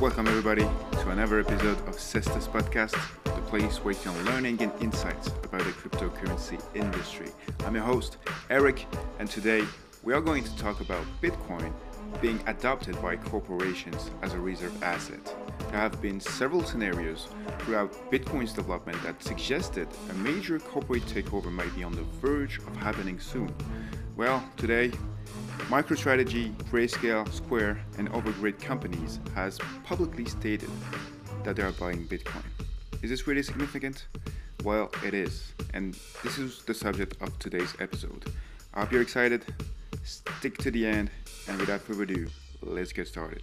Welcome, everybody, to another episode of Cestus Podcast, the place where you can learn and gain insights about the cryptocurrency industry. I'm your host, Eric, and today we are going to talk about Bitcoin being adopted by corporations as a reserve asset. There have been several scenarios throughout Bitcoin's development that suggested a major corporate takeover might be on the verge of happening soon. Well, today MicroStrategy, Grayscale, Square, and other great companies has publicly stated that they are buying Bitcoin. Is this really significant? Well, it is, and this is the subject of today's episode. I hope you're excited. Stick to the end, and without further ado, let's get started.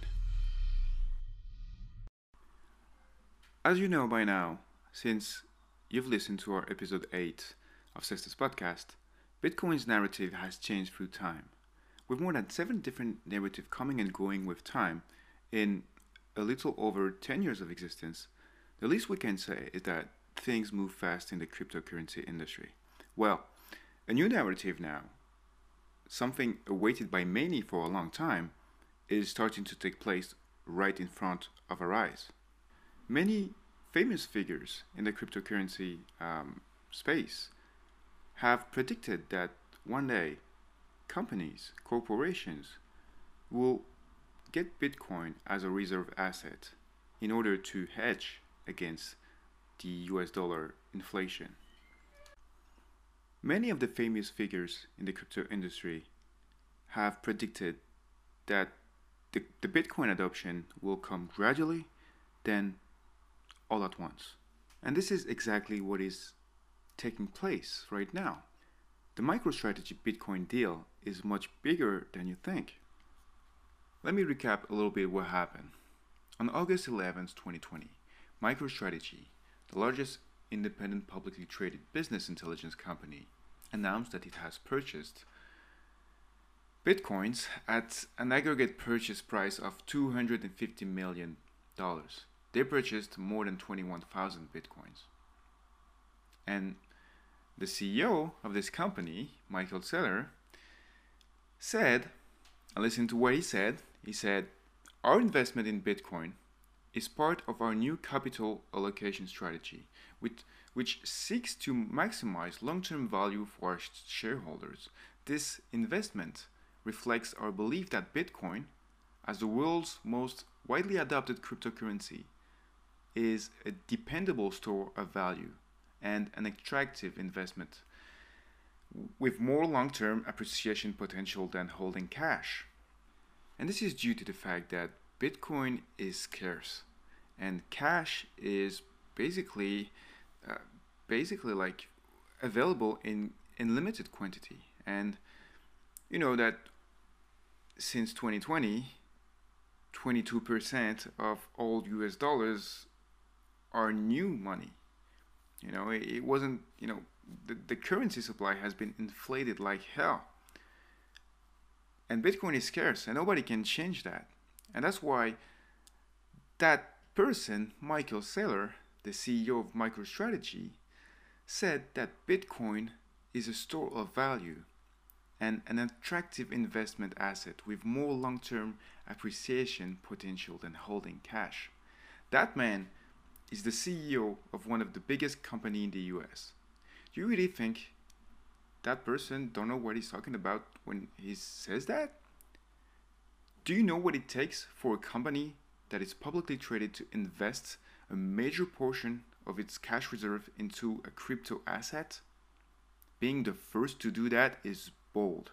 As you know by now, since you've listened to our episode 8 of Cestus Podcast, Bitcoin's narrative has changed through time with more than seven different narratives coming and going with time in a little over 10 years of existence, the least we can say is that things move fast in the cryptocurrency industry. Well, a new narrative now, something awaited by many for a long time, is starting to take place right in front of our eyes. Many famous figures in the cryptocurrency um, space have predicted that one day companies, corporations will get Bitcoin as a reserve asset in order to hedge against the US dollar inflation. Many of the famous figures in the crypto industry have predicted that the, the Bitcoin adoption will come gradually, then all at once. And this is exactly what is taking place right now. The MicroStrategy Bitcoin deal is much bigger than you think. Let me recap a little bit what happened. On August 11, 2020, MicroStrategy, the largest independent publicly traded business intelligence company, announced that it has purchased Bitcoins at an aggregate purchase price of $250 million. They purchased more than 21,000 Bitcoins. And the CEO of this company, Michael Saylor, said, and listen to what he said. He said, Our investment in Bitcoin is part of our new capital allocation strategy, which, which seeks to maximize long term value for our shareholders. This investment reflects our belief that Bitcoin, as the world's most widely adopted cryptocurrency, is a dependable store of value and an attractive investment with more long term appreciation potential than holding cash. And this is due to the fact that Bitcoin is scarce and cash is basically uh, basically like available in in limited quantity and you know that since 2020 22% of all US dollars are new money you know, it, wasn't, you know, the, the currency supply has been inflated like hell. And Bitcoin is scarce and nobody can change that. And that's why that person, Michael Saylor, the CEO of MicroStrategy, said that Bitcoin is a store of value and an attractive investment asset with more long term appreciation potential than holding cash. That man is the CEO of one of the biggest company in the US. Do you really think that person don't know what he's talking about when he says that? Do you know what it takes for a company that is publicly traded to invest a major portion of its cash reserve into a crypto asset? Being the first to do that is bold.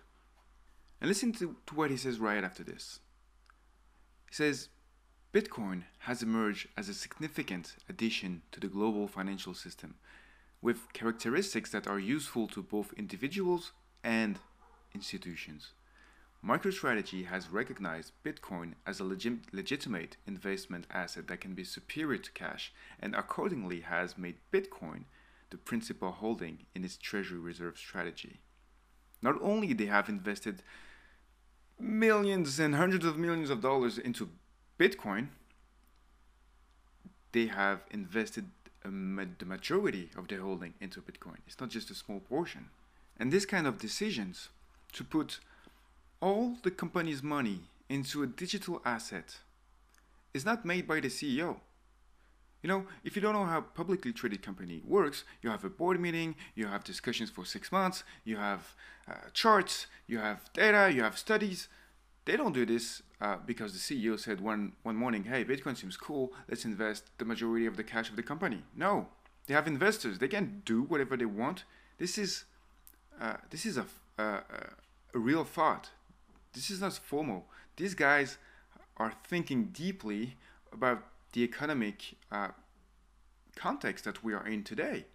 And listen to, to what he says right after this. He says, Bitcoin has emerged as a significant addition to the global financial system, with characteristics that are useful to both individuals and institutions. MicroStrategy has recognized Bitcoin as a legitimate investment asset that can be superior to cash and accordingly has made Bitcoin the principal holding in its treasury reserve strategy. Not only they have invested millions and hundreds of millions of dollars into Bitcoin, they have invested the majority of their holding into Bitcoin. It's not just a small portion. And this kind of decisions to put all the company's money into a digital asset is not made by the CEO. You know, if you don't know how publicly traded company works, you have a board meeting, you have discussions for six months, you have uh, charts, you have data, you have studies. They don't do this uh, because the CEO said one one morning, "Hey, Bitcoin seems cool. Let's invest the majority of the cash of the company." No, they have investors. They can do whatever they want. This is uh, this is a, a, a real thought. This is not formal. These guys are thinking deeply about the economic uh, context that we are in today,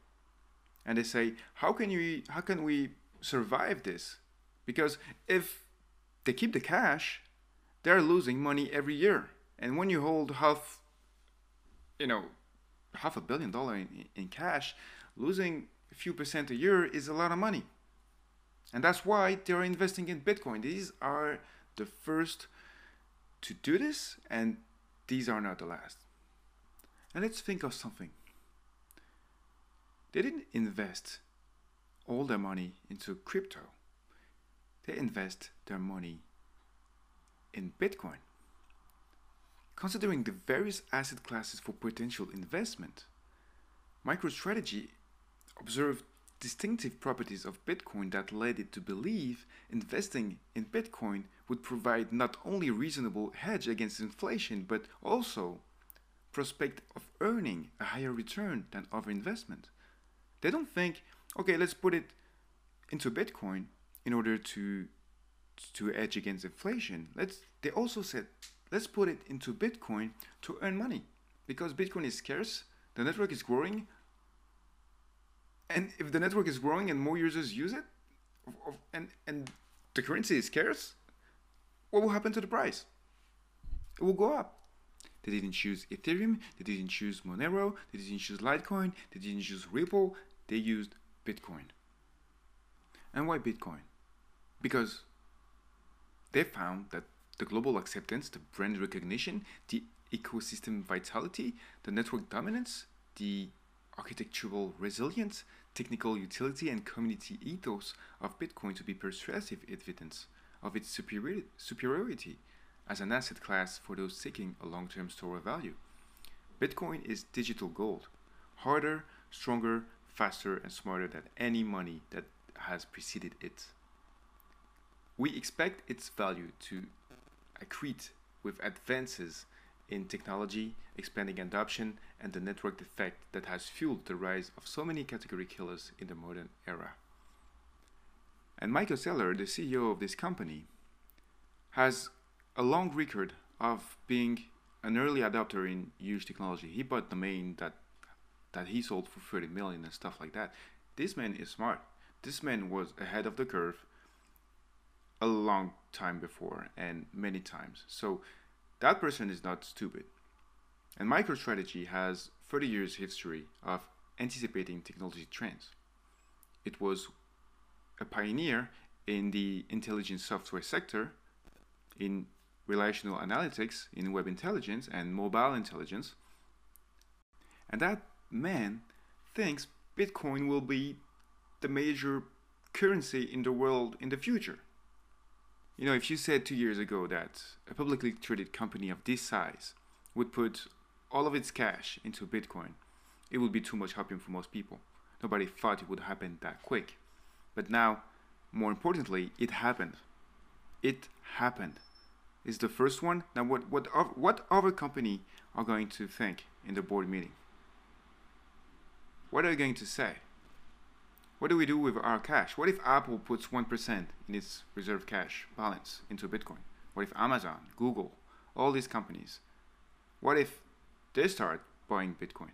and they say, "How can you? How can we survive this?" Because if they keep the cash, they're losing money every year. And when you hold half, you know, half a billion dollar in, in cash, losing a few percent a year is a lot of money. And that's why they're investing in Bitcoin. These are the first to do this, and these are not the last. And let's think of something. They didn't invest all their money into crypto. They invest their money in Bitcoin. Considering the various asset classes for potential investment, MicroStrategy observed distinctive properties of Bitcoin that led it to believe investing in Bitcoin would provide not only reasonable hedge against inflation but also prospect of earning a higher return than other investment. They don't think, okay, let's put it into Bitcoin in order to to hedge against inflation. Let's they also said let's put it into Bitcoin to earn money because Bitcoin is scarce, the network is growing, and if the network is growing and more users use it, and and the currency is scarce, what will happen to the price? It will go up. They didn't choose Ethereum, they didn't choose Monero, they didn't choose Litecoin, they didn't choose Ripple, they used Bitcoin. And why Bitcoin? Because they found that the global acceptance, the brand recognition, the ecosystem vitality, the network dominance, the architectural resilience, technical utility, and community ethos of Bitcoin to be persuasive evidence of its superiority as an asset class for those seeking a long term store of value. Bitcoin is digital gold, harder, stronger, faster, and smarter than any money that has preceded it. We expect its value to accrete with advances in technology, expanding adoption, and the network effect that has fueled the rise of so many category killers in the modern era. And Michael Saylor, the CEO of this company, has a long record of being an early adopter in huge technology. He bought domain that that he sold for 30 million and stuff like that. This man is smart. This man was ahead of the curve a long time before and many times. So that person is not stupid. And MicroStrategy has 30 years history of anticipating technology trends. It was a pioneer in the intelligent software sector, in relational analytics, in web intelligence and mobile intelligence. And that man thinks Bitcoin will be the major currency in the world in the future. You know, if you said two years ago that a publicly traded company of this size would put all of its cash into Bitcoin, it would be too much hopping for most people. Nobody thought it would happen that quick. But now, more importantly, it happened. It happened. It's the first one. Now, what what what other company are going to think in the board meeting? What are they going to say? What do we do with our cash? What if Apple puts 1% in its reserve cash balance into Bitcoin? What if Amazon, Google, all these companies, what if they start buying Bitcoin?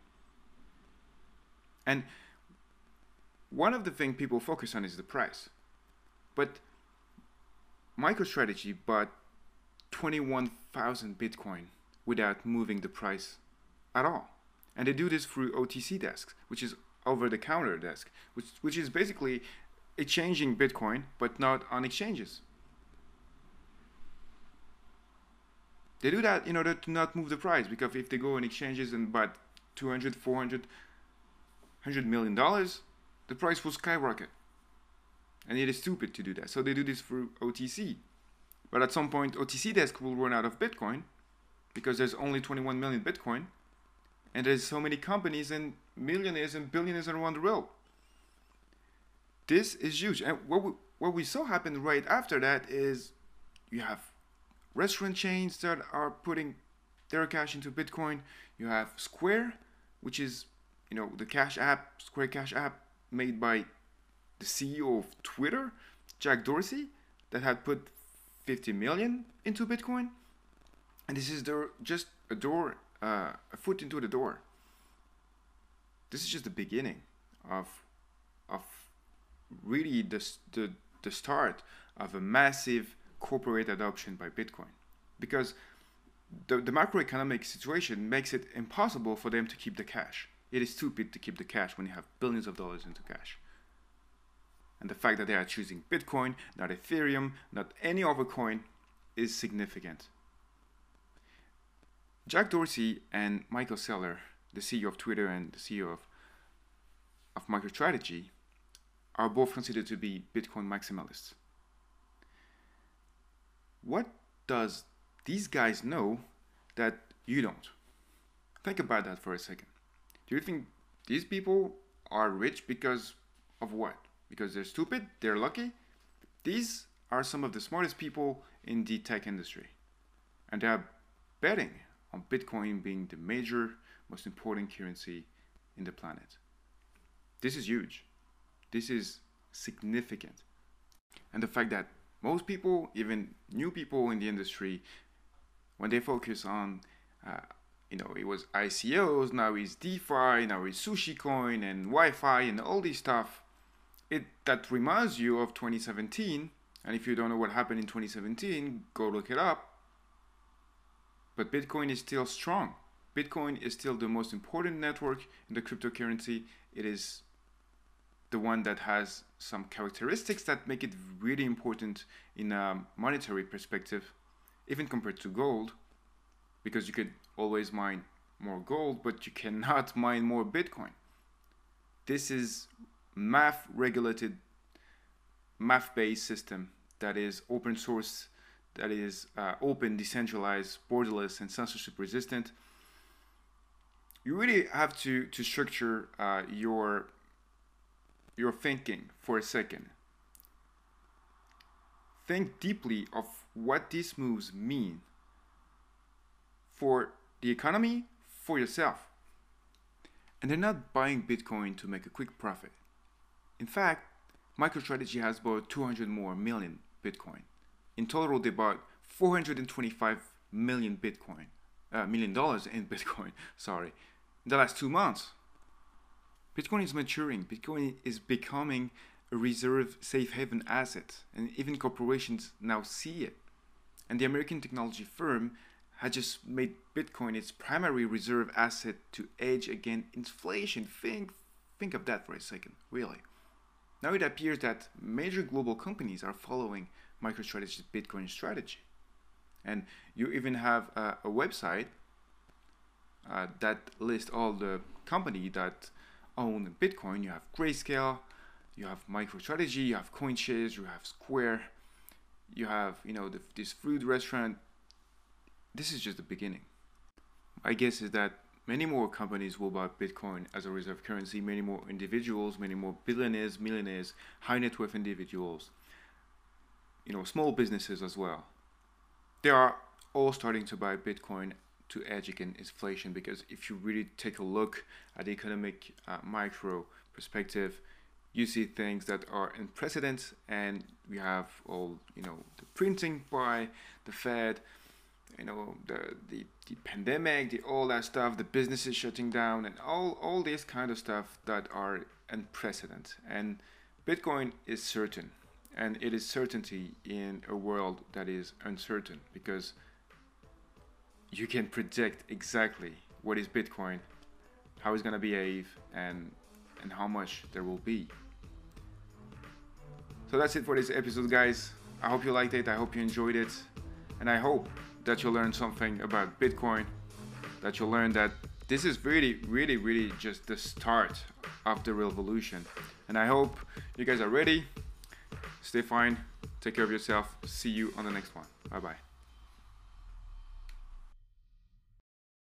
And one of the things people focus on is the price. But MicroStrategy bought 21,000 Bitcoin without moving the price at all. And they do this through OTC desks, which is over the counter desk, which, which is basically exchanging Bitcoin, but not on exchanges. They do that in order to not move the price because if they go on exchanges and buy 200, 400, 100 million dollars, the price will skyrocket. And it is stupid to do that. So they do this through OTC. But at some point, OTC desk will run out of Bitcoin because there's only 21 million Bitcoin, and there's so many companies and millionaires and billionaires around the world. This is huge. And what we, what we saw happen right after that is you have restaurant chains that are putting their cash into Bitcoin. You have Square, which is you know the Cash app, Square Cash app made by the CEO of Twitter, Jack Dorsey, that had put 50 million into Bitcoin. And this is the, just a door, uh, a foot into the door. This is just the beginning of, of really the, the, the start of a massive corporate adoption by Bitcoin. Because the, the macroeconomic situation makes it impossible for them to keep the cash. It is stupid to keep the cash when you have billions of dollars into cash. And the fact that they are choosing Bitcoin, not Ethereum, not any other coin, is significant. Jack Dorsey and Michael Saylor, the CEO of Twitter and the CEO of, of MicroStrategy, are both considered to be Bitcoin maximalists. What does these guys know that you don't? Think about that for a second. Do you think these people are rich because of what? Because they're stupid? They're lucky? These are some of the smartest people in the tech industry. And they are betting on Bitcoin being the major, most important currency in the planet. This is huge. This is significant. And the fact that most people, even new people in the industry, when they focus on, uh, you know, it was ICOs, now it's DeFi, now it's Sushi Coin and Wi-Fi and all this stuff, it that reminds you of 2017. And if you don't know what happened in 2017, go look it up. But Bitcoin is still strong. Bitcoin is still the most important network in the cryptocurrency. It is the one that has some characteristics that make it really important in a monetary perspective, even compared to gold, because you could always mine more gold, but you cannot mine more Bitcoin. This is math regulated, math based system that is open source, that is uh, open, decentralized, borderless, and censorship resistant. You really have to, to structure uh, your your thinking for a second. Think deeply of what these moves mean for the economy, for yourself. And they're not buying Bitcoin to make a quick profit. In fact, MicroStrategy has bought 200 more million Bitcoin. In total, they bought 425 million Bitcoin, uh, million dollars in Bitcoin, sorry, the last two months. Bitcoin is maturing. Bitcoin is becoming a reserve safe haven asset, and even corporations now see it. And the American technology firm had just made Bitcoin its primary reserve asset to hedge against inflation. Think, think of that for a second, really. Now it appears that major global companies are following MicroStrategy's Bitcoin strategy. And you even have a, a website uh, that list all the company that own Bitcoin. You have Grayscale, you have MicroStrategy, you have CoinShares, you have Square, you have you know the, this food restaurant. This is just the beginning. My guess is that many more companies will buy Bitcoin as a reserve currency. Many more individuals, many more billionaires, millionaires, high net worth individuals, you know, small businesses as well. They are all starting to buy Bitcoin to hedge against inflation because if you really take a look at the economic uh, micro perspective, you see things that are unprecedented and we have all you know the printing by the Fed, you know the the, the pandemic, the all that stuff, the businesses shutting down, and all all this kind of stuff that are unprecedented. And Bitcoin is certain, and it is certainty in a world that is uncertain because you can predict exactly what is Bitcoin, how it's gonna behave, and and how much there will be. So that's it for this episode, guys. I hope you liked it. I hope you enjoyed it, and I hope that you learned something about Bitcoin. That you learned that this is really, really, really just the start of the revolution. And I hope you guys are ready. Stay fine. Take care of yourself. See you on the next one. Bye bye.